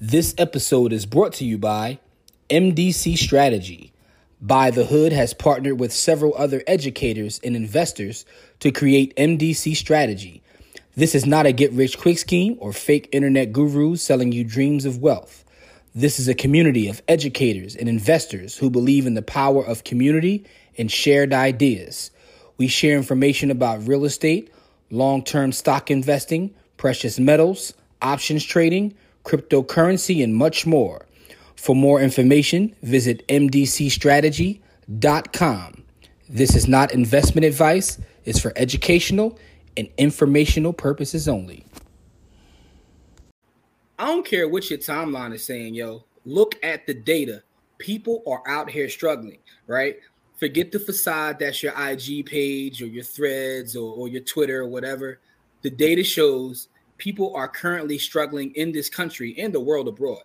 This episode is brought to you by MDC Strategy. Buy the Hood has partnered with several other educators and investors to create MDC Strategy. This is not a get rich quick scheme or fake internet gurus selling you dreams of wealth. This is a community of educators and investors who believe in the power of community and shared ideas. We share information about real estate, long term stock investing, precious metals, options trading, cryptocurrency, and much more. For more information, visit mdcstrategy.com. This is not investment advice, it's for educational and informational purposes only. I don't care what your timeline is saying, yo. Look at the data. People are out here struggling, right? Forget the facade that's your IG page or your threads or, or your Twitter or whatever. The data shows people are currently struggling in this country and the world abroad.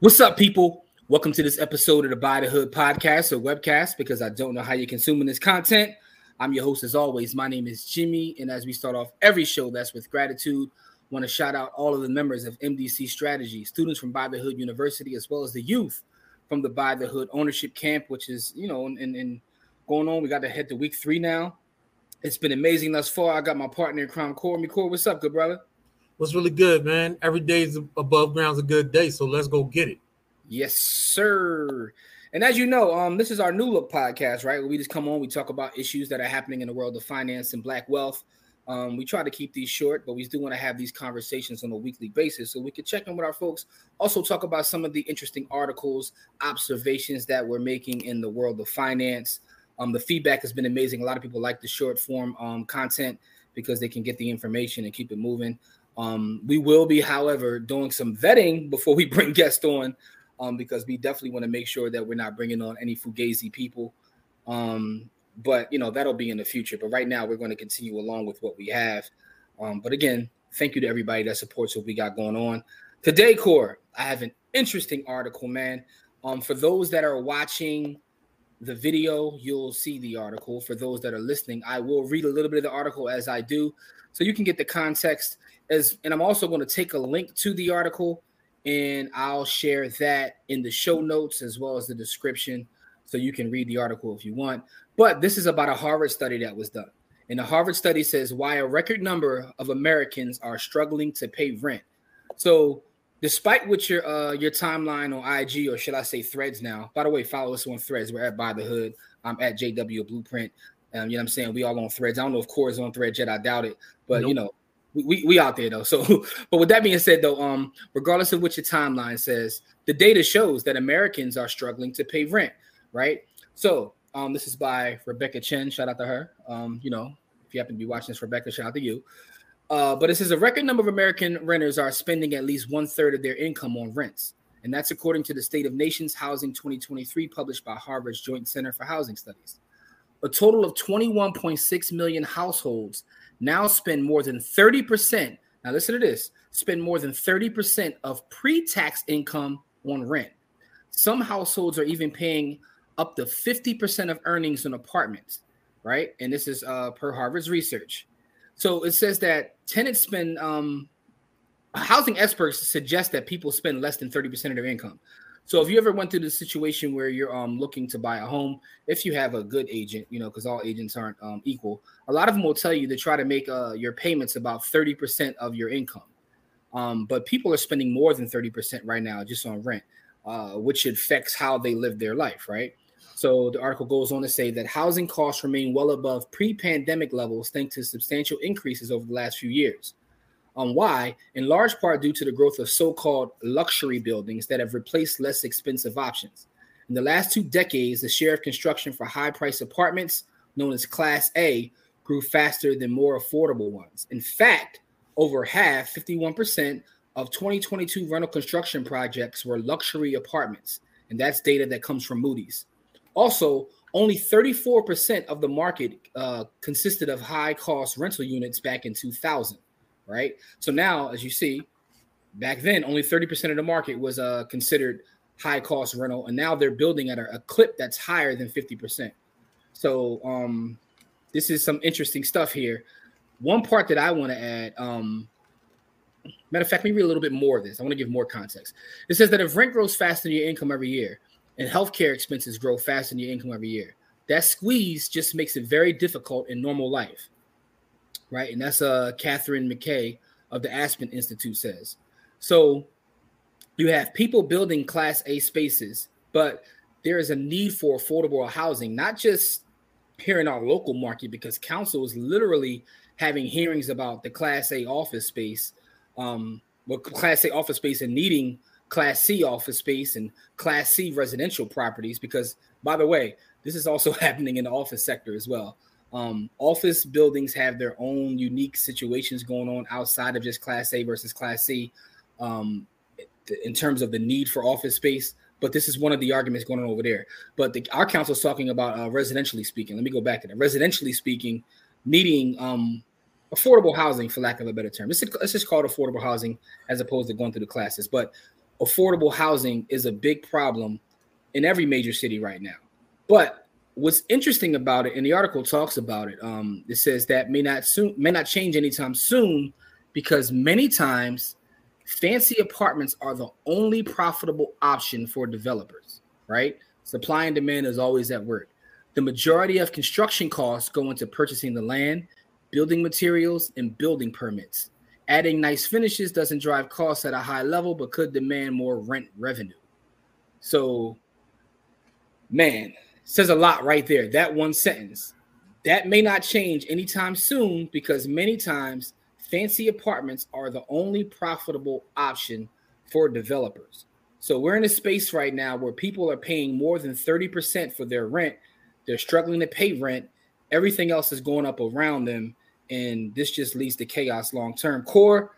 What's up, people? Welcome to this episode of the Buy the Hood podcast or webcast because I don't know how you're consuming this content. I'm your host, as always. My name is Jimmy. And as we start off every show, that's with gratitude. Want to shout out all of the members of MDC Strategy, students from Buy the Hood University, as well as the youth from the Buy the Hood ownership camp, which is, you know, and, and going on. We got to head to week three now. It's been amazing thus far. I got my partner in crime, Corey. Corey, what's up, good brother? What's really good, man? Every day is above ground's a good day, so let's go get it. Yes, sir. And as you know, um, this is our new look podcast, right? Where we just come on, we talk about issues that are happening in the world of finance and black wealth. Um, we try to keep these short, but we do want to have these conversations on a weekly basis so we can check in with our folks. Also, talk about some of the interesting articles, observations that we're making in the world of finance. Um, the feedback has been amazing. A lot of people like the short form um, content because they can get the information and keep it moving. Um, we will be, however, doing some vetting before we bring guests on um, because we definitely want to make sure that we're not bringing on any fugazi people. Um, but you know that'll be in the future. But right now, we're going to continue along with what we have. Um, but again, thank you to everybody that supports what we got going on today. Core, I have an interesting article, man. Um, for those that are watching the video, you'll see the article. For those that are listening, I will read a little bit of the article as I do, so you can get the context. As and I'm also going to take a link to the article, and I'll share that in the show notes as well as the description, so you can read the article if you want. But this is about a Harvard study that was done. And the Harvard study says why a record number of Americans are struggling to pay rent. So, despite what your uh, your timeline on IG or should I say Threads now? By the way, follow us on Threads. We're at Buy the Hood. I'm at JW Blueprint. Um, you know what I'm saying? We all on Threads. I don't know if Core is on Threads yet. I doubt it. But nope. you know, we, we out there though. So, but with that being said, though, um, regardless of what your timeline says, the data shows that Americans are struggling to pay rent. Right. So um, this is by Rebecca Chen. Shout out to her. Um, you know, if you happen to be watching this, Rebecca, shout out to you. Uh, but it says a record number of American renters are spending at least one third of their income on rents. And that's according to the State of Nations Housing 2023, published by Harvard's Joint Center for Housing Studies. A total of 21.6 million households now spend more than 30%. Now, listen to this spend more than 30% of pre tax income on rent. Some households are even paying up to 50% of earnings on apartments, right? And this is uh, per Harvard's research. So it says that tenants spend, um, housing experts suggest that people spend less than 30% of their income. So if you ever went through the situation where you're um, looking to buy a home, if you have a good agent, you know, because all agents aren't um, equal, a lot of them will tell you to try to make uh, your payments about 30% of your income. Um, but people are spending more than 30% right now just on rent, uh, which affects how they live their life, right? So the article goes on to say that housing costs remain well above pre-pandemic levels thanks to substantial increases over the last few years. On why? In large part due to the growth of so-called luxury buildings that have replaced less expensive options. In the last two decades, the share of construction for high-priced apartments, known as Class A, grew faster than more affordable ones. In fact, over half, 51%, of 2022 rental construction projects were luxury apartments, and that's data that comes from Moody's. Also, only 34% of the market uh, consisted of high cost rental units back in 2000, right? So now, as you see, back then, only 30% of the market was uh, considered high cost rental, and now they're building at a, a clip that's higher than 50%. So, um, this is some interesting stuff here. One part that I want to add, um, matter of fact, let me read a little bit more of this. I want to give more context. It says that if rent grows faster than your income every year, and healthcare expenses grow faster than your income every year, that squeeze just makes it very difficult in normal life, right? And that's uh Catherine McKay of the Aspen Institute says. So you have people building Class A spaces, but there is a need for affordable housing, not just here in our local market, because council is literally having hearings about the Class A office space, um, well, Class A office space and needing Class C office space and Class C residential properties. Because, by the way, this is also happening in the office sector as well. Um, office buildings have their own unique situations going on outside of just Class A versus Class C um, in terms of the need for office space. But this is one of the arguments going on over there. But the, our council is talking about uh, residentially speaking. Let me go back to that. Residentially speaking, needing um, affordable housing, for lack of a better term. Let's, let's just call it affordable housing as opposed to going through the classes. But affordable housing is a big problem in every major city right now. But what's interesting about it, and the article talks about it, um, it says that may not soon may not change anytime soon because many times fancy apartments are the only profitable option for developers, right? Supply and demand is always at work. The majority of construction costs go into purchasing the land, building materials, and building permits. Adding nice finishes doesn't drive costs at a high level, but could demand more rent revenue. So, man, says a lot right there. That one sentence. That may not change anytime soon because many times fancy apartments are the only profitable option for developers. So we're in a space right now where people are paying more than 30% for their rent. They're struggling to pay rent. Everything else is going up around them. And this just leads to chaos long term. Core,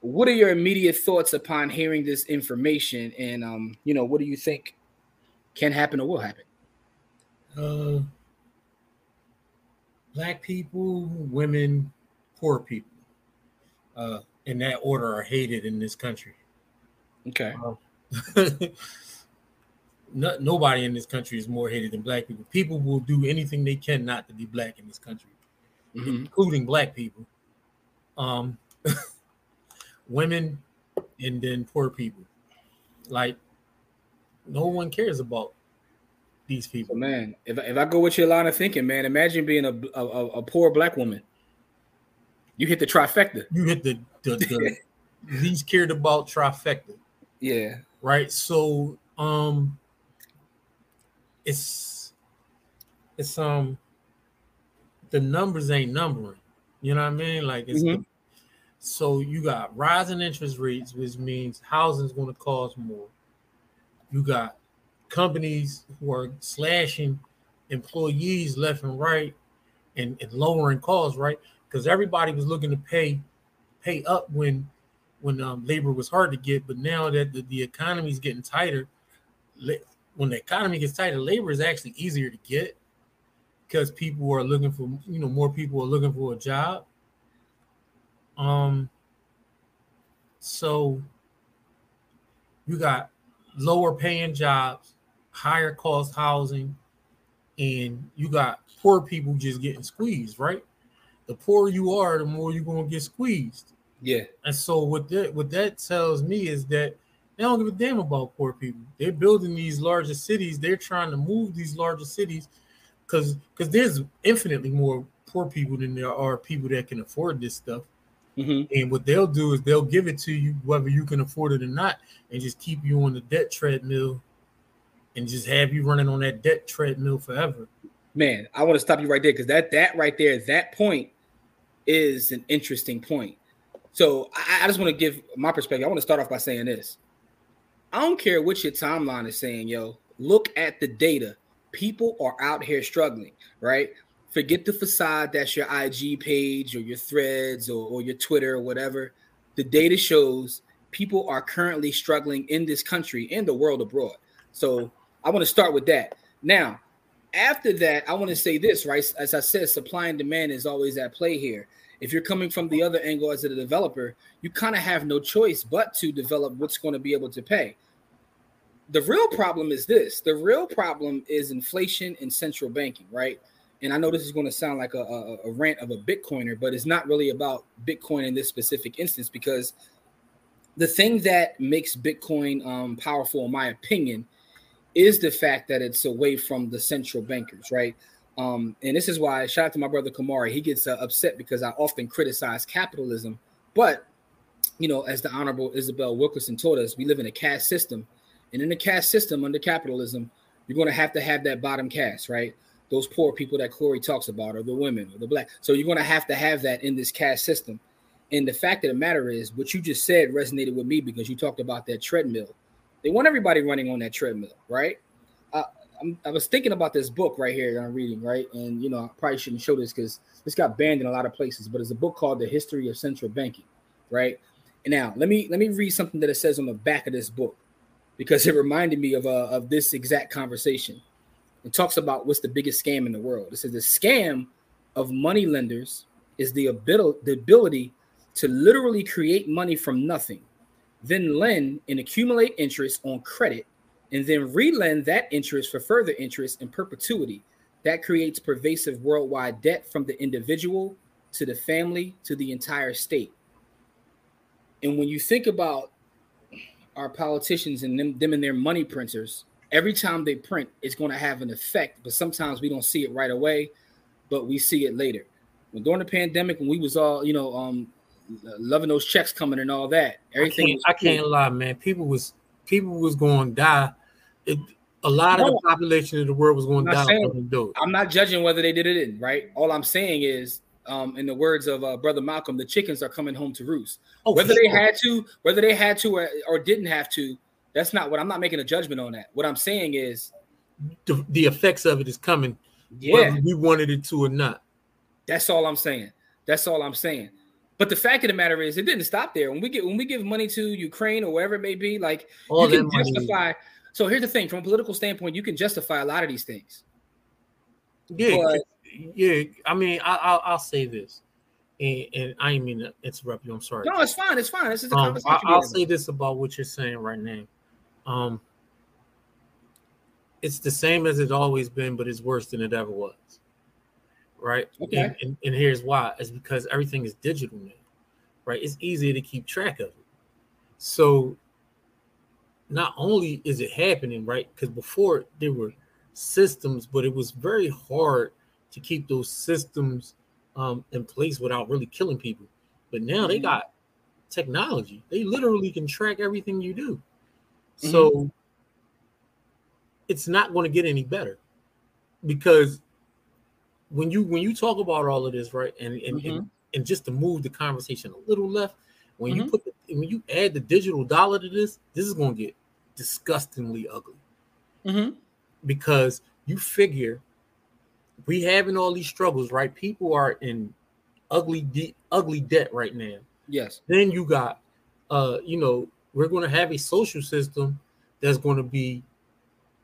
what are your immediate thoughts upon hearing this information? And um, you know, what do you think can happen or will happen? Uh black people, women, poor people uh, in that order are hated in this country. Okay. Um, no, nobody in this country is more hated than black people. People will do anything they can not to be black in this country, mm-hmm. including black people, um, women, and then poor people. Like, no one cares about these people. So man, if, if I go with your line of thinking, man, imagine being a, a, a poor black woman. You hit the trifecta. You hit the, the, the least cared about trifecta. Yeah. Right. So um it's it's um the numbers ain't numbering. You know what I mean? Like it's mm-hmm. the, so you got rising interest rates, which means housing is going to cost more. You got companies who are slashing employees left and right and, and lowering costs, right? because everybody was looking to pay pay up when when um, labor was hard to get, but now that the, the economy is getting tighter, when the economy gets tighter, labor is actually easier to get because people are looking for you know more people are looking for a job. Um, so you got lower paying jobs, higher cost housing, and you got poor people just getting squeezed, right? the poorer you are, the more you're gonna get squeezed. Yeah. And so what that what that tells me is that they don't give a damn about poor people. They're building these larger cities. They're trying to move these larger cities because because there's infinitely more poor people than there are people that can afford this stuff. Mm-hmm. And what they'll do is they'll give it to you whether you can afford it or not, and just keep you on the debt treadmill, and just have you running on that debt treadmill forever. Man, I want to stop you right there because that that right there, that point is an interesting point. So I, I just want to give my perspective. I want to start off by saying this. I don't care what your timeline is saying, yo. Look at the data. People are out here struggling, right? Forget the facade that's your IG page or your threads or, or your Twitter or whatever. The data shows people are currently struggling in this country and the world abroad. So I want to start with that. Now, after that, I want to say this, right? As I said, supply and demand is always at play here. If you're coming from the other angle as a developer, you kind of have no choice but to develop what's going to be able to pay. The real problem is this the real problem is inflation and central banking, right? and I know this is going to sound like a, a, a, rant of a Bitcoiner, but it's not really about Bitcoin in this specific instance because the thing that makes Bitcoin um, powerful, in my opinion, is the fact that it's away from the central bankers, right? Um, and this is why shout out to my brother Kamari. He gets uh, upset because I often criticize capitalism, but you know, as the Honorable Isabel Wilkerson told us, we live in a caste system, and in the caste system under capitalism, you're going to have to have that bottom caste, right? those poor people that Corey talks about, or the women, or the black. So you're going to have to have that in this caste system. And the fact of the matter is, what you just said resonated with me because you talked about that treadmill. They want everybody running on that treadmill, right? Uh, i was thinking about this book right here that I'm reading, right? And you know, I probably shouldn't show this because this got banned in a lot of places, but it's a book called The History of Central Banking, right? And now let me let me read something that it says on the back of this book because it reminded me of uh, of this exact conversation. It talks about what's the biggest scam in the world. It says the scam of money lenders is the ability, the ability to literally create money from nothing, then lend and accumulate interest on credit, and then relend that interest for further interest in perpetuity. That creates pervasive worldwide debt from the individual to the family to the entire state. And when you think about our politicians and them, them and their money printers, every time they print, it's going to have an effect, but sometimes we don't see it right away, but we see it later. When during the pandemic, when we was all, you know, um, loving those checks coming and all that, everything. I can't, I can't lie, man. People was people was going to die. It, a lot no, of the population of the world was going to die. Saying, I'm not judging whether they did it in right. All I'm saying is, um, in the words of uh, brother Malcolm, the chickens are coming home to roost. Oh, whether they had to, whether they had to or, or didn't have to, that's not what I'm not making a judgment on that. What I'm saying is the, the effects of it is coming, yeah. whether we wanted it to or not. That's all I'm saying. That's all I'm saying. But the fact of the matter is, it didn't stop there. When we get when we give money to Ukraine or wherever it may be, like all you can justify. Money. So here's the thing: from a political standpoint, you can justify a lot of these things. Yeah, but, yeah. I mean, I, will say this, and, and, I didn't mean to interrupt you. I'm sorry. No, it's fine. It's fine. This is a um, conversation. I, will say this about what you're saying right now. Um, it's the same as it's always been, but it's worse than it ever was. Right. Okay. And, and, and here's why: it's because everything is digital now. Right. It's easier to keep track of it. So not only is it happening, right? Because before there were systems, but it was very hard to keep those systems um, in place without really killing people. But now they mm-hmm. got technology. They literally can track everything you do. So mm-hmm. it's not going to get any better because when you when you talk about all of this, right, and and, mm-hmm. and, and, just to move the conversation a little left, when mm-hmm. you put the, when you add the digital dollar to this, this is going to get disgustingly ugly mm-hmm. because you figure we having all these struggles, right? People are in ugly de- ugly debt right now. Yes. Then you got uh, you know, we're going to have a social system that's going to be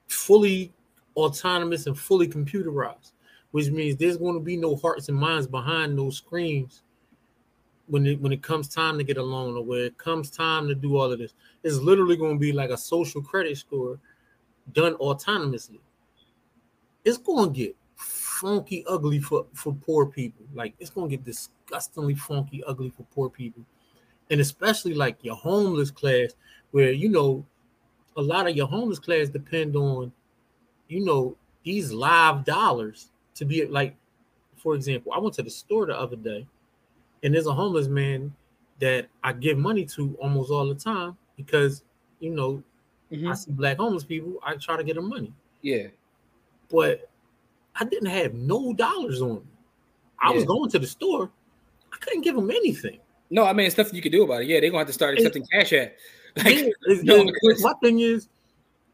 fully autonomous and fully computerized, which means there's going to be no hearts and minds behind those screens when it when it comes time to get a loan or when it comes time to do all of this. It's literally going to be like a social credit score done autonomously. It's going to get funky ugly for, for poor people. Like it's to get disgustingly funky ugly for poor people and especially like your homeless class, where you know a lot of your homeless class depend on, you know, these live dollars to be like, for example, I went to the store the other day, and there's a homeless man that I give money to almost all the time because you know mm-hmm. I see black homeless people, I try to get them money. Yeah, but I didn't have no dollars on me. I yeah. was going to the store, I couldn't give them anything. No, I mean it's nothing you can do about it. Yeah, they're gonna have to start accepting it, cash at. Like, no, my thing is,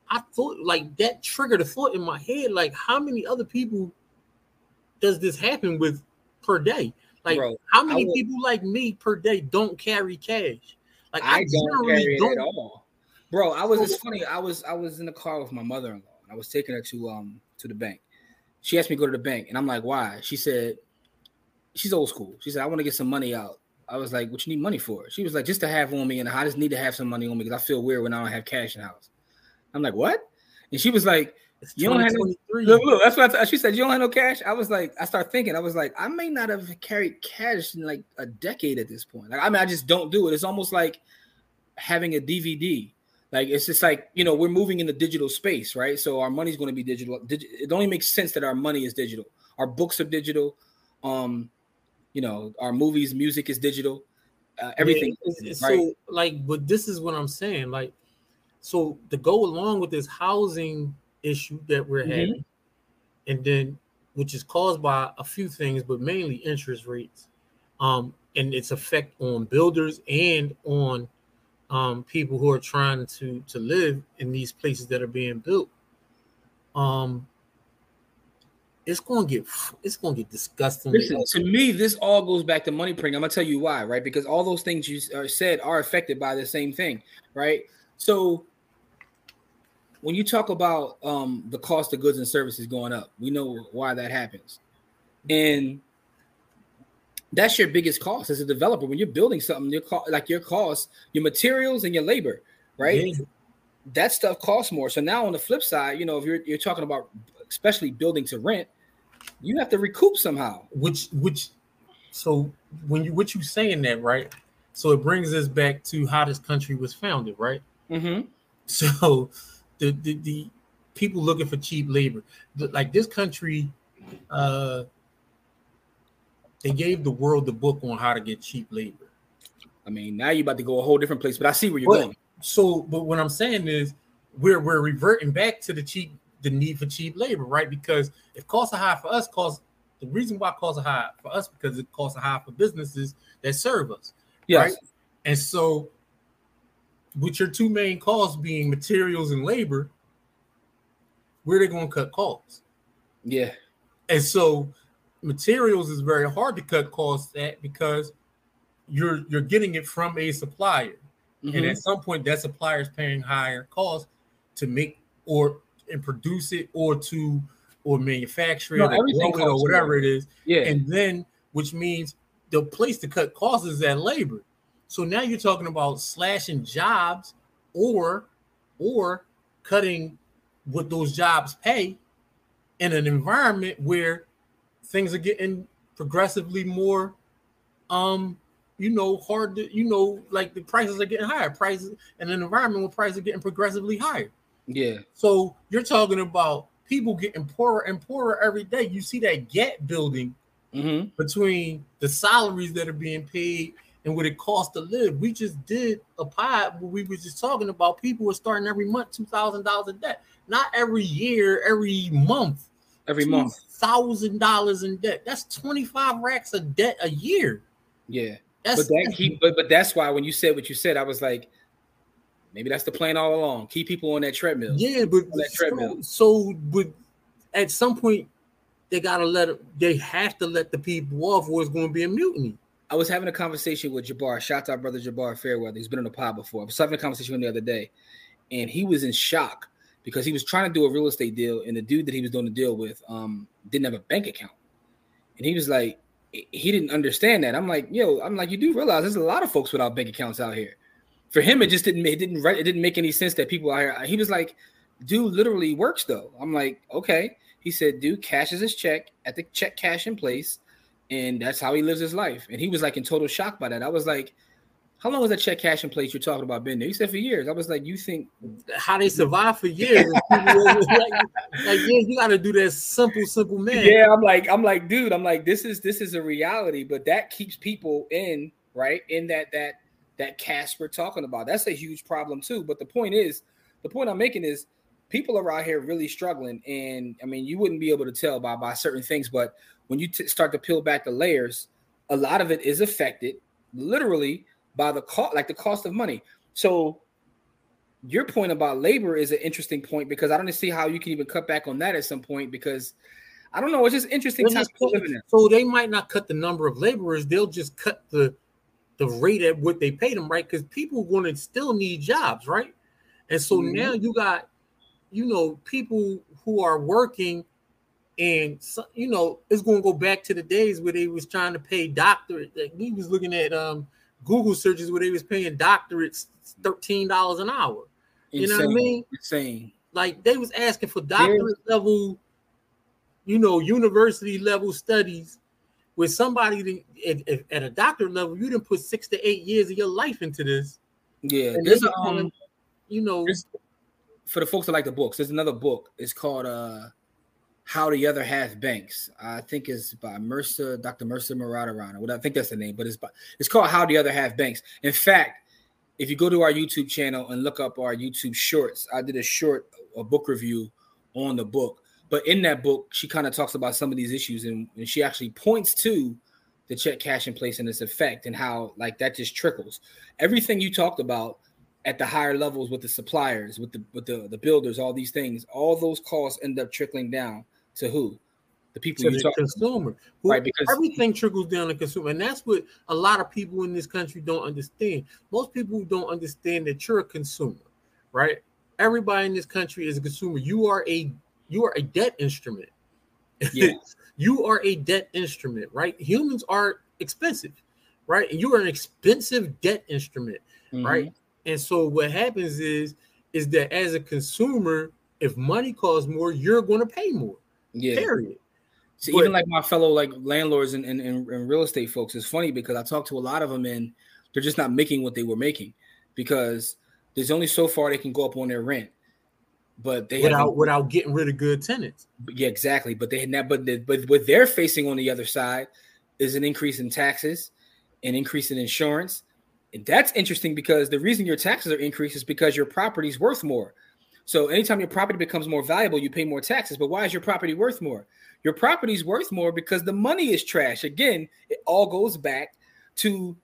I thought like that triggered a thought in my head. Like, how many other people does this happen with per day? Like, Bro, how many will, people like me per day don't carry cash? Like, I, I don't carry don't. it at all. Bro, I was. It's funny. I was. I was in the car with my mother-in-law. I was taking her to um to the bank. She asked me to go to the bank, and I'm like, "Why?" She said, "She's old school." She said, "I want to get some money out." I was like, "What you need money for?" She was like, "Just to have on me, and I just need to have some money on me because I feel weird when I don't have cash in the house." I'm like, "What?" And she was like, you don't have no, look, look, that's what I, she said. You don't have no cash. I was like, I start thinking. I was like, I may not have carried cash in like a decade at this point. Like, I mean, I just don't do it. It's almost like having a DVD. Like, it's just like you know, we're moving in the digital space, right? So our money's going to be digital. It only makes sense that our money is digital. Our books are digital. Um, you know, our movies, music is digital. Uh, everything. Yeah, right? So, like, but this is what I'm saying. Like, so to go along with this housing issue that we're mm-hmm. having, and then which is caused by a few things, but mainly interest rates, um, and its effect on builders and on um, people who are trying to to live in these places that are being built. Um, it's gonna get it's gonna get disgusting. Listen, to me, this all goes back to money printing. I'm gonna tell you why, right? Because all those things you said are affected by the same thing, right? So when you talk about um, the cost of goods and services going up, we know why that happens, and that's your biggest cost as a developer. When you're building something, your co- like your cost, your materials and your labor, right? Yeah. That stuff costs more. So now on the flip side, you know, if you're you're talking about especially building to rent, you have to recoup somehow. Which which so when you what you saying that right? So it brings us back to how this country was founded, right? Mm-hmm. So the, the, the people looking for cheap labor. Like this country, uh, they gave the world the book on how to get cheap labor. I mean, now you're about to go a whole different place, but I see where you're but, going. So, but what I'm saying is, we're we're reverting back to the cheap, the need for cheap labor, right? Because if costs are high for us, cost the reason why costs are high for us because it costs are high for businesses that serve us, yes. right? And so with your two main costs being materials and labor, where they going to cut costs? Yeah. And so materials is very hard to cut costs at because you're you're getting it from a supplier. Mm-hmm. And at some point that supplier is paying higher costs to make or and produce it or to or manufacture no, it or grow it or whatever it is. Yeah. And then which means the place to cut costs is that labor. So now you're talking about slashing jobs or or cutting what those jobs pay in an environment where things are getting progressively more um you know hard to you know like the prices are getting higher prices in an environment where prices are getting progressively higher yeah so you're talking about people getting poorer and poorer every day you see that gap building mm-hmm. between the salaries that are being paid and what it costs to live. We just did a pod where we were just talking about people were starting every month two thousand dollars in debt, not every year, every month. Every month, thousand dollars in debt. That's twenty five racks of debt a year. Yeah, that's, but that keep, but but that's why when you said what you said, I was like, maybe that's the plan all along. Keep people on that treadmill. Yeah, but that treadmill. So, so, but at some point, they gotta let they have to let the people off, or it's going to be a mutiny. I was having a conversation with Jabbar. Shout out brother Jabbar Fairweather. He's been on the pod before. I was having a conversation with him the other day, and he was in shock because he was trying to do a real estate deal, and the dude that he was doing the deal with um, didn't have a bank account, and he was like, he didn't understand that. I'm like, yo, I'm like, you do realize there's a lot of folks without bank accounts out here. For him, it just didn't it didn't it didn't make any sense that people out here. He was like, dude, literally works though. I'm like, okay. He said, dude cashes his check at the check cash in place and that's how he lives his life. And he was like in total shock by that. I was like, how long was that check cash in place you're talking about been there? You said for years. I was like, you think how they survive for years? like, like, you got to do that simple, simple man. Yeah, I'm like, I'm like, dude, I'm like, this is this is a reality, but that keeps people in right in that that that cash we're talking about. That's a huge problem too. But the point is, the point I'm making is people are out here really struggling, and I mean, you wouldn't be able to tell by by certain things, but when you t- start to peel back the layers, a lot of it is affected literally by the cost, like the cost of money. So your point about labor is an interesting point because I don't see how you can even cut back on that at some point because I don't know. It's just interesting. Just so they might not cut the number of laborers; they'll just cut the the rate at what they pay them, right? Because people going to still need jobs, right? And so mm-hmm. now you got, you know, people who are working and you know it's going to go back to the days where they was trying to pay doctorate. Like we was looking at um, Google searches where they was paying doctorates thirteen dollars an hour. Insane. You know what I mean? Insane. Like they was asking for doctorate level, you know, university level studies with somebody that, at, at, a doctorate level, you didn't put six to eight years of your life into this. Yeah, there's a, um, you know, for the folks that like the books, there's another book. It's called uh how the Other Half Banks. I think it's by Mehrsa, Dr. Mehrsa Murataran, what I think that's the name, but it's by, it's called How the Other Half Banks. In fact, if you go to our YouTube channel and look up our YouTube shorts, I did a short a book review on the book. But in that book, she kind of talks about some of these issues and, and she actually points to the check cash in place and its effect and how like that just trickles. Everything you talked about at the higher levels with the suppliers, with the with the, the builders, all these things, all those costs end up trickling down to who? The people to the consumer. Who, right, because everything trickles down to consumer. And that's what a lot of people in this country don't understand. Most people don't understand that you're a consumer, right? Everybody in this country is a consumer. You are a you are a debt instrument. Yeah. you are a debt instrument, right? Humans are expensive, right? And you are an expensive debt instrument, mm-hmm. right? And so what happens is is that as a consumer, if money costs more, you're going to pay more. Yeah. Period. So but, even like my fellow like landlords and, and, and, real estate folks, it's funny because I talk to a lot of them and they're just not making what they were making because there's only so far they can go up on their rent. But they without without getting rid of good tenants. Yeah, exactly. But they had not. But the, but what they're facing on the other side is an increase in taxes, an increase in insurance, and that's interesting because the reason your taxes are increased is because your property's worth more. So anytime your property becomes more valuable, you pay more taxes. But why is your property worth more? Your property's worth more because the money is trash. Again, it all goes back to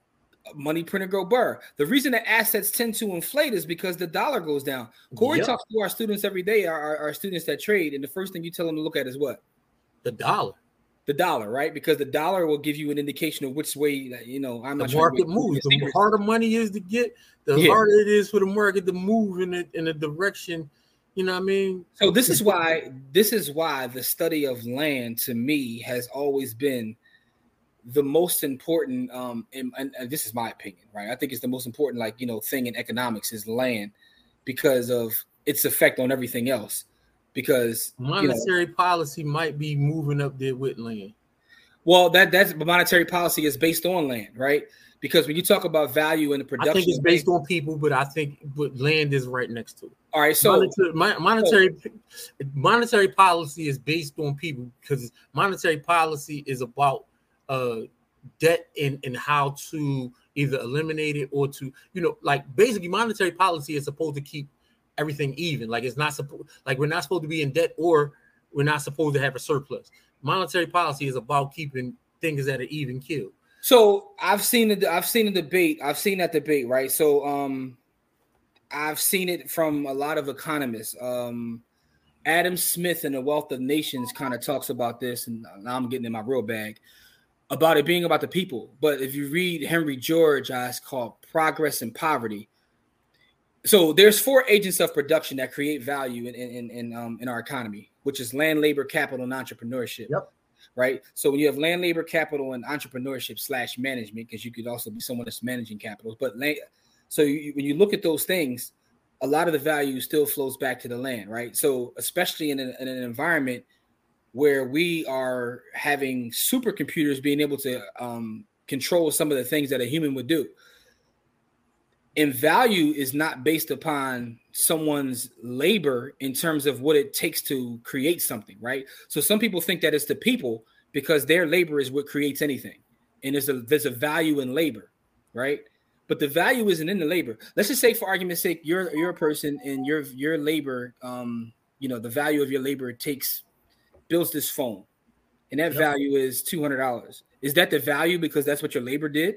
money printer go burr. The reason that assets tend to inflate is because the dollar goes down. Corey yep. talks to our students every day, our, our, our students that trade, and the first thing you tell them to look at is what? The dollar the dollar, right? Because the dollar will give you an indication of which way that you know. I'm the not market moves. The harder money is to get, the yeah. harder it is for the market to move in a, in a direction. You know what I mean? So this is why this is why the study of land to me has always been the most important. Um, and, and this is my opinion, right? I think it's the most important, like you know, thing in economics is land because of its effect on everything else because monetary you know, policy might be moving up there with land. Well, that that's monetary policy is based on land, right? Because when you talk about value in the production, I think it's based on people, but I think but land is right next to it. All right, so monetary monetary, monetary policy is based on people because monetary policy is about uh debt and and how to either eliminate it or to you know like basically monetary policy is supposed to keep everything even. Like it's not supposed like we're not supposed to be in debt or we're not supposed to have a surplus. Monetary policy is about keeping things at an even kill. So I've seen the I've seen the debate. I've seen that debate, right? So um I've seen it from a lot of economists. Um Adam Smith in the Wealth of Nations kind of talks about this, and now I'm getting in my real bag about it being about the people. But if you read Henry George, it's called Progress and Poverty so there's four agents of production that create value in in in, um, in our economy, which is land, labor, capital, and entrepreneurship. Yep. Right. So when you have land, labor, capital, and entrepreneurship slash management, because you could also be someone that's managing capitals, but land. So you, when you look at those things, a lot of the value still flows back to the land, right? So especially in, a, in an environment where we are having supercomputers being able to um, control some of the things that a human would do and value is not based upon someone's labor in terms of what it takes to create something, right? So some people think that it's the people because their labor is what creates anything, and there's a there's a value in labor, right? But the value isn't in the labor. Let's just say, for argument's sake, you're you're a person and your your labor, um, you know, the value of your labor takes builds this phone, and that yep. value is two hundred dollars. Is that the value because that's what your labor did?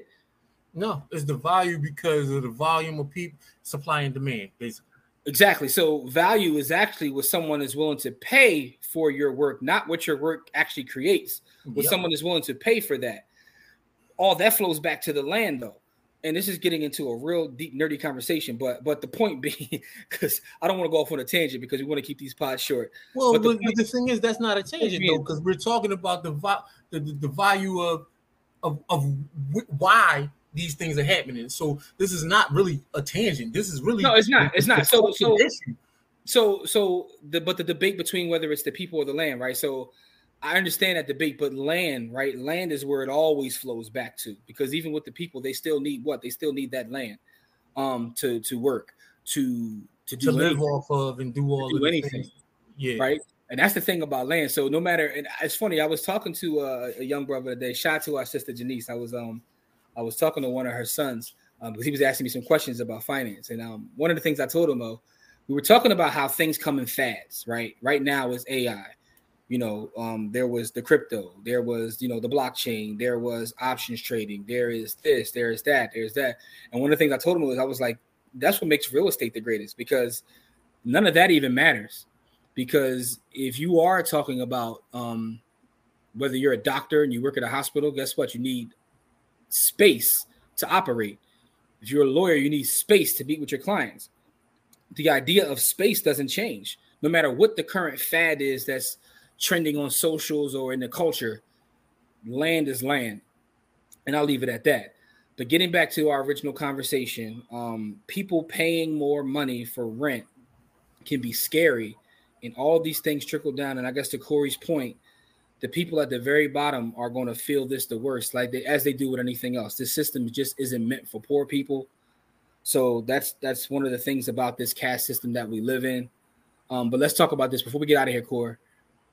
No, it's the value because of the volume of people, supply and demand, basically. Exactly. So value is actually what someone is willing to pay for your work, not what your work actually creates. What yep. someone is willing to pay for that. All that flows back to the land, though. And this is getting into a real deep nerdy conversation, but but the point being, because I don't want to go off on a tangent because we want to keep these pods short. Well, but the, but the thing is, that's not a tangent though, because we're talking about the, the the value of of of why these things are happening. So this is not really a tangent. This is really no, it's not. It's not. So so issue. So so the but the debate between whether it's the people or the land, right? So I understand that debate, but land, right? Land is where it always flows back to because even with the people, they still need what? They still need that land um to to work, to to do to live anything, off of and do all do anything. things. Yeah, right? And that's the thing about land. So no matter, and it's funny. I was talking to uh, a young brother today. Shout out to our sister Janice. I was um, I was talking to one of her sons um, because he was asking me some questions about finance. And um, one of the things I told him though, we were talking about how things come in fads. Right, right now is AI. You know, um, there was the crypto, there was you know the blockchain, there was options trading, there is this, there is that, there's that. And one of the things I told him was I was like, that's what makes real estate the greatest because none of that even matters because if you are talking about um, whether you're a doctor and you work at a hospital, guess what? You need space to operate. If you're a lawyer, you need space to meet with your clients. The idea of space doesn't change, no matter what the current fad is that's trending on socials or in the culture. Land is land, and I'll leave it at that. But getting back to our original conversation, um, people paying more money for rent can be scary and all these things trickle down. And I guess to Corey's point, the people at the very bottom are going to feel this the worst, like they, as they do with anything else. This system just isn't meant for poor people. So that's that's one of the things about this caste system that we live in. Um, but let's talk about this before we get out of here, Core.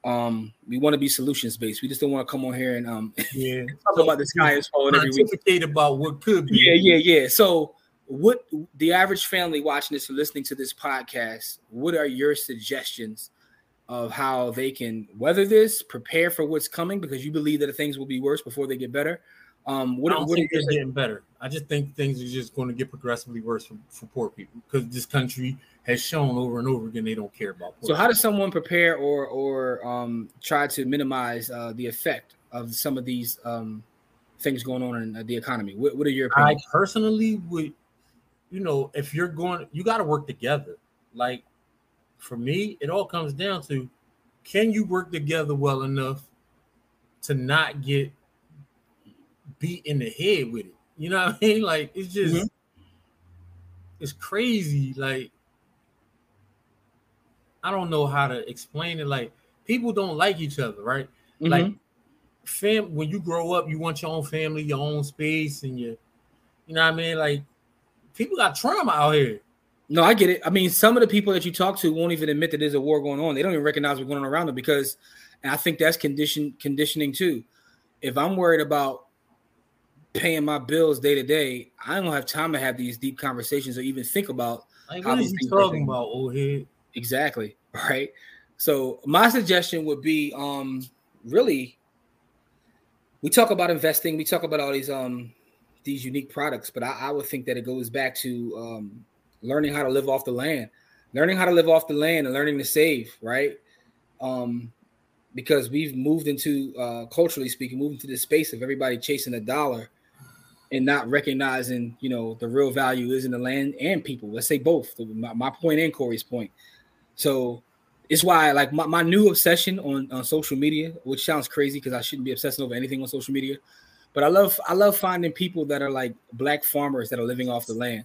Um, we want to be solutions based. We just don't want to come on here and um yeah. talk about the sky is falling every week. About what could be. Yeah, yeah, yeah. So what the average family watching this or listening to this podcast, what are your suggestions of how they can weather this, prepare for what's coming because you believe that things will be worse before they get better? Um, what, I don't what think they're getting better. I just think things are just going to get progressively worse for, for poor people because this country has shown over and over again they don't care about poor so how does someone prepare or or um, try to minimize uh, the effect of some of these um, things going on in uh, the economy? What, what are your I personally would, you know, if you're going, you got to work together. Like for me, it all comes down to can you work together well enough to not get beat in the head with it? You know what I mean? Like it's just, Mhm. it's crazy. Like I don't know how to explain it. Like people don't like each other, right? Like Mhm. fam when you grow up, you want your own family, your own space, and you, you know what I mean? Like people got trauma out here. No, I get it. I mean, some of the people that you talk to won't even admit that there's a war going on. They don't even recognize what's going on around them because, and I think that's condition conditioning too. If I'm worried about paying my bills day to day, I don't have time to have these deep conversations or even think about Like How what these is you talking about, old head? exactly right. So my suggestion would be, um, really, we talk about investing, we talk about all these um these unique products, but I, I would think that it goes back to um learning how to live off the land, learning how to live off the land and learning to save, right? Um, because we've moved into uh culturally speaking, moved into this space of everybody chasing a dollar and not recognizing, you know, the real value is in the land and people. Let's say both. My, my point and Corey's point. So it's why like my, my new obsession on, on social media, which sounds crazy because I shouldn't be obsessing over anything on social media. But I love I love finding people that are like black farmers that are living off the land.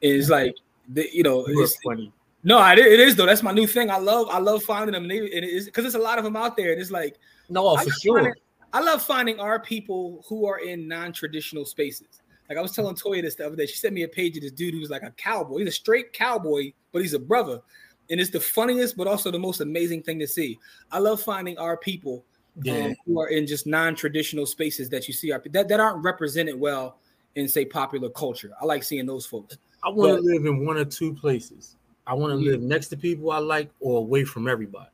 It's like the, you know, You it's, funny. no, I, it is though. That's my new thing. I love I love finding them. And they- it's because there's a lot of them out there. And it's like No, I for sure. find it- I love finding our people who are in non-traditional spaces. Like I was telling Toya this the other day. She sent me a page of this dude who's like a cowboy. He's a straight cowboy, but he's a brother. And it's the funniest, but also the most amazing thing to see. I love finding our people Yeah. um, who are in just non-traditional spaces that you see are that, that aren't represented well in say popular culture. I like seeing those folks. I want to live in one or two places. I want to Yeah. live next to people I like or away from everybody.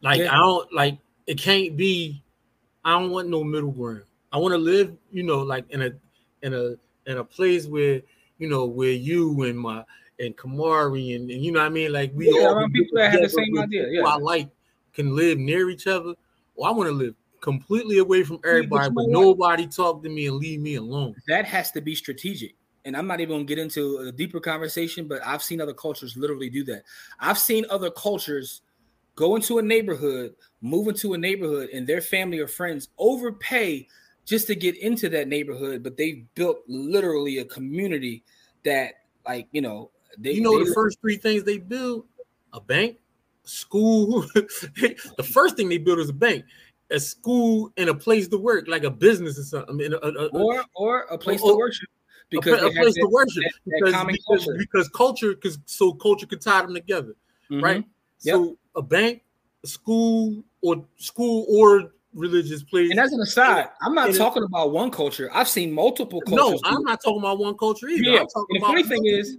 Like Yeah. I don't like it can't be I don't want no middle ground. I want to live, you know, like in a in a in a place where, you know, where you and my and Kamari and, and you know what I mean? Like we Yeah, all people that have the same idea, yeah. I like can live near each other. Well, I want to live completely away from everybody, but nobody talk to me and leave me alone. that has to be strategic. And I'm not even gonna get into a deeper conversation, but I've seen other cultures literally do that. I've seen other cultures go into a neighborhood, move into a neighborhood, and their family or friends overpay just to get into that neighborhood, but they've built literally a community that, like, you know, They, you know they, the first three things they build: a bank, school. the first thing they build is a bank, a school, and a place to work, like a business or something. I mean, a, a, or or a place or, to worship. Because a, place to worship that, because, that because, culture. because culture because so culture can tie them together, mm-hmm. right? Yep. So a bank, a school, or school or religious place. And as an aside, I'm not talking about one culture. I've seen multiple cultures. No, I'm not talking about one culture either. Yeah. the funny thing is,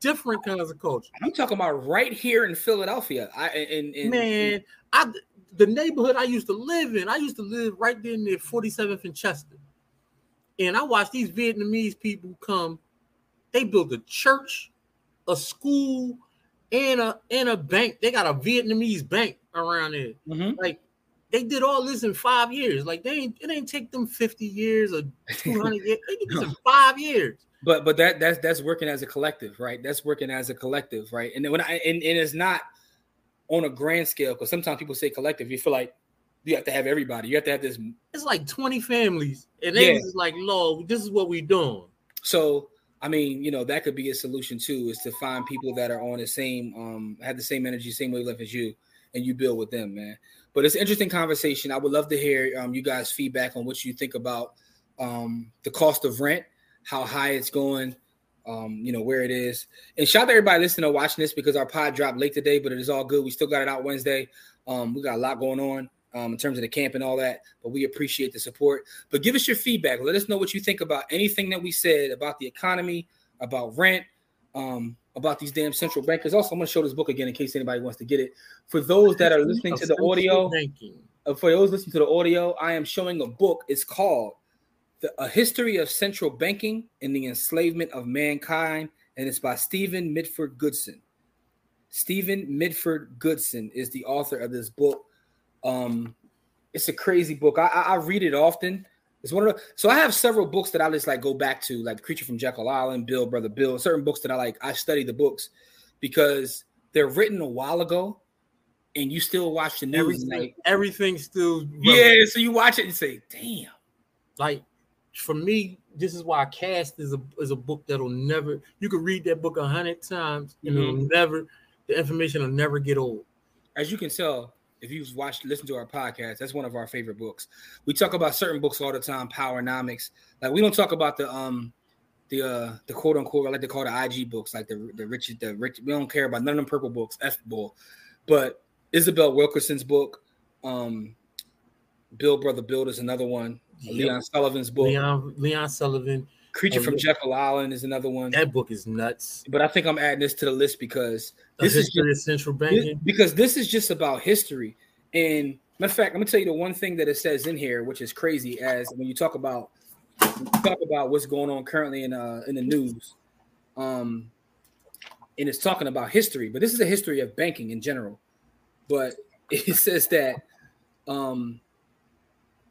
different kinds of culture. I'm talking about right here in Philadelphia. I in, in man, I the neighborhood I used to live in. I used to live right there near 47th and Chester, and I watched these Vietnamese people come. They built a church, a school, and a and a bank. They got a Vietnamese bank around there. Mm-hmm. Like they did all this in five years. Like they ain't, it ain't take them 50 years or 200 years. They did this in five years. But but that that's that's working as a collective, right? That's working as a collective, right? And when I and, and it's not on a grand scale because sometimes people say collective, you feel like you have to have everybody. You have to have this. It's like 20 families, and they yeah. just like, Lord, this is what we doing. So I mean, you know, that could be a solution too, is to find people that are on the same, um, have the same energy, same wavelength as you, and you build with them, man. But it's an interesting conversation. I would love to hear um, you guys' feedback on what you think about um, the cost of rent, how high it's going, um, you know, where it is. And shout out to everybody listening or watching this because our pod dropped late today, but it is all good. We still got it out Wednesday. Um, we got a lot going on um, in terms of the camp and all that, but we appreciate the support. But give us your feedback. Let us know what you think about anything that we said about the economy, about rent, um, about these damn central bankers. Also, I'm going to show this book again in case anybody wants to get it. For those that are listening to the audio, uh, for those listening to the audio, I am showing a book. It's called the, A History of Central Banking and the Enslavement of Mankind, and it's by Stephen Mitford Goodson. Stephen Mitford Goodson is the author of this book. Um, it's a crazy book. I, I, I read it often it's one of the so I have several books that I just like go back to, like Creature from Jekyll Island, Bill, Brother Bill, certain books that I like. I study the books because they're written a while ago, and you still watch the news. Everything, like, everything's still relevant. yeah. So you watch it and say, "Damn!" Like for me, this is why Caste is a is a book that'll never. You could read that book a hundred times, and mm-hmm. it'll never. The information will never get old. As you can tell, if you've watched, listen to our podcast, that's one of our favorite books. We talk about certain books all the time, Powernomics. Like we don't talk about the um the uh the quote unquote I like to call the IG books, like the the rich the rich. We don't care about none of them purple books, F bull. But Isabel Wilkerson's book, um, Build Brother Build is another one. Yep. Leon Sullivan's book. Leon Leon Sullivan. Creature from Jekyll Island is another one. That book is nuts. But I think I'm adding this to the list because this is just, central banking. because this is just about history. And matter of fact, I'm gonna tell you the one thing that it says in here, which is crazy, as when you talk about talk about what's going on currently in uh in the news. Um and it's talking about history, but this is a history of banking in general. But it says that um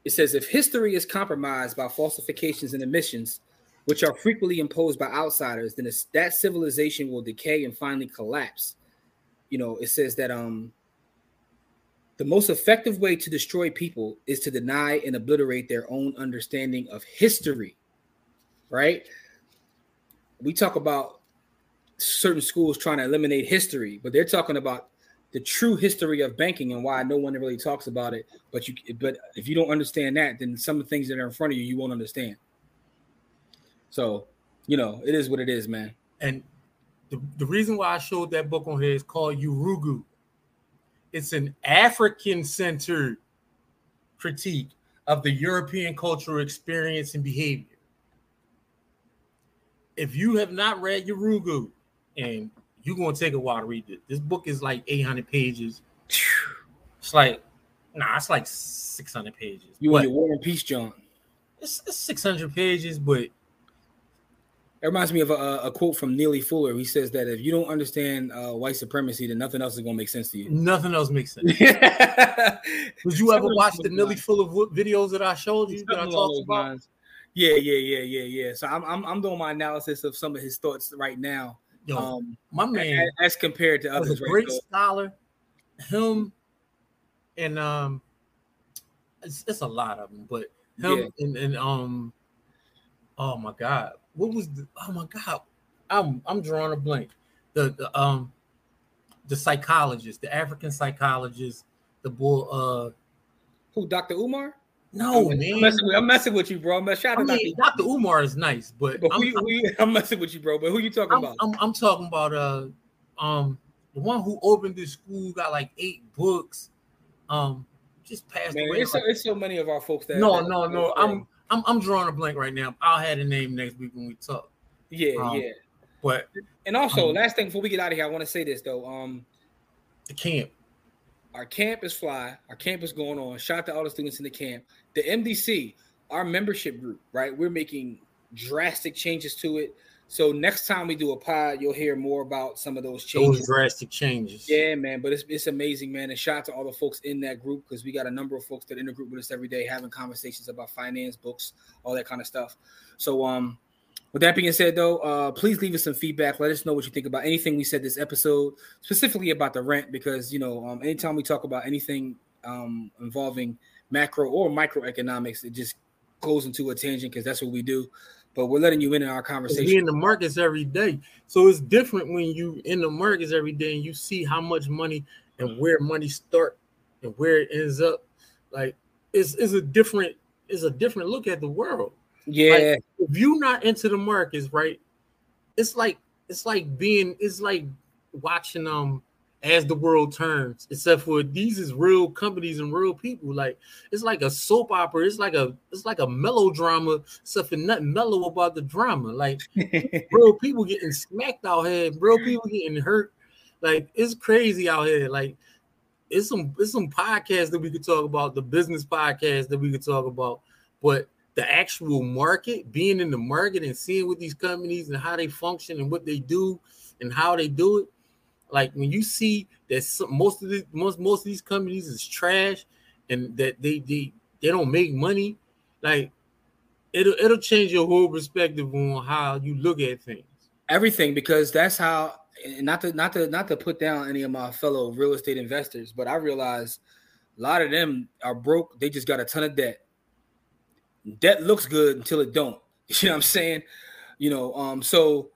it says if history is compromised by falsifications and omissions, which are frequently imposed by outsiders, then that civilization will decay and finally collapse. You know, it says that um the most effective way to destroy people is to deny and obliterate their own understanding of history. Right? We talk about certain schools trying to eliminate history, but they're talking about the true history of banking and why no one really talks about it. But you, but if you don't understand that, then some of the things that are in front of you, you won't understand. So, you know, it is what it is, man. And the, the reason why I showed that book on here is called Yurugu. It's an African centered critique of the European cultural experience and behavior. If you have not read Yurugu, and you're going to take a while to read it, this book is like 800 pages. It's like, nah, it's like 600 pages. You want your War and Peace, John? It's, it's 600 pages, but it reminds me of a, a, quote from Neely Fuller. He says that if you don't understand uh, white supremacy, then nothing else is going to make sense to you. Nothing else makes sense. Did you ever watch the Neely Fuller videos that I showed you that I talked about? Yeah, yeah, yeah, yeah, yeah. So I'm, I'm, I'm doing my analysis of some of his thoughts right now. Yo, um, my man, as, as compared to others, great right scholar. Him and um, it's, it's, a lot of them, but him yeah. and, and um, oh my god, what was the oh my god, I'm I'm drawing a blank. the, the um the psychologist, the African psychologist, the boy uh who Dr. Umar? No, I'm, man. I'm messing, with, I'm messing with you, bro. I'm messing, I mean, Dr. Umar is nice, but, but I'm, who, who, I'm, messing with you, bro. But who you talking about? I'm, I'm talking about uh um the one who opened this school got like eight books. Um, just passed Man, away. it's, so, it's so many of our folks that. no, no, no. I'm I'm I'm drawing a blank right now. I'll have the name next week when we talk. Yeah, Um, yeah. But And also, um, last thing before we get out of here, I want to say this though. Um, the camp. our camp is fly. Our camp is going on. Shout out to all the students in the camp. The MDC, our membership group, right? We're making drastic changes to it. So next time we do a pod, you'll hear more about some of those changes. Those drastic changes. Yeah, man, but it's, it's amazing, man. And shout out to all the folks in that group because we got a number of folks that in the group with us every day having conversations about finance, books, all that kind of stuff. So, um, with that being said, though, uh, please leave us some feedback. Let us know what you think about anything we said this episode, specifically about the rent, because you know, um, anytime we talk about anything um, involving macro or microeconomics, it just goes into a tangent because that's what we do. But we're letting you in on our conversation. We in the markets every day, so it's different when you in the markets every day and you see how much money and where money start and where it ends up. Like it's it's a different it's a different look at the world. yeah, If you're not into the markets, right? It's like it's like being it's like watching um as the world turns, except for these is real companies and real people. Like it's like a soap opera. It's like a it's like a melodrama, except for nothing mellow about the drama. Like real people getting smacked out here, real people getting hurt. Like it's crazy out here. Like it's some it's some podcasts that we could talk about, the business podcast that we could talk about, but the actual market, being in the market and seeing what these companies and how they function and what they do and how they do it. Like when you see that some, most of the most most of these companies is trash and that they they they don't make money, like it'll it'll change your whole perspective on how you look at things. everything because that's how not to not to not to put down any of my fellow real estate investors but i realize a lot of them are broke. They just got a ton of debt. Debt looks good until it don't. You know what i'm saying? You know um so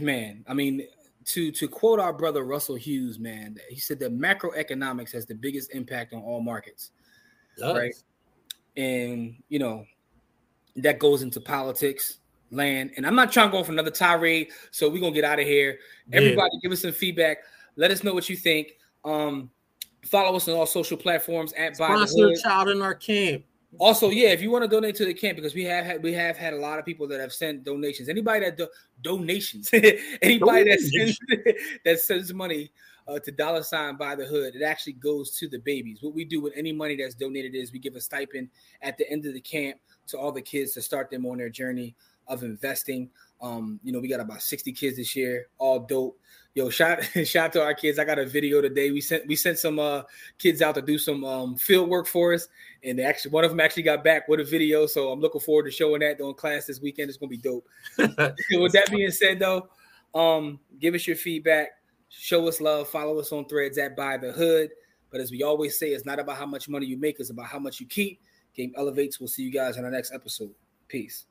man i mean to to quote our brother russell hughes man he said that macroeconomics has the biggest impact on all markets Right. and you know that goes into politics land and i'm not trying to go for another tirade so we're gonna get out of here Yeah. everybody give us some feedback let us know what you think um follow us on all social platforms at by the Sponsor Hood. child in our camp. Also yeah if you want to donate to the camp because we have had we have had a lot of people that have sent donations. Anybody that do, donations. Anybody that sends that sends money uh, to dollar sign Buy the Hood it actually goes to the babies. What we do with any money that's donated is we give a stipend at the end of the camp to all the kids to start them on their journey of investing. Um you know we got about 60 kids this year all dope. Yo shout shout to our kids. I got a video today. We sent we sent some uh kids out to do some um field work for us and actually one of them actually got back with a video so i'm looking forward to showing that during class this weekend. It's gonna be dope. With that being said though um give us your feedback. Show us love. Follow us on threads at Buy the Hood. But as we always say it's not about how much money you make it's about how much you keep. Game elevates. We'll see you guys in our next episode. Peace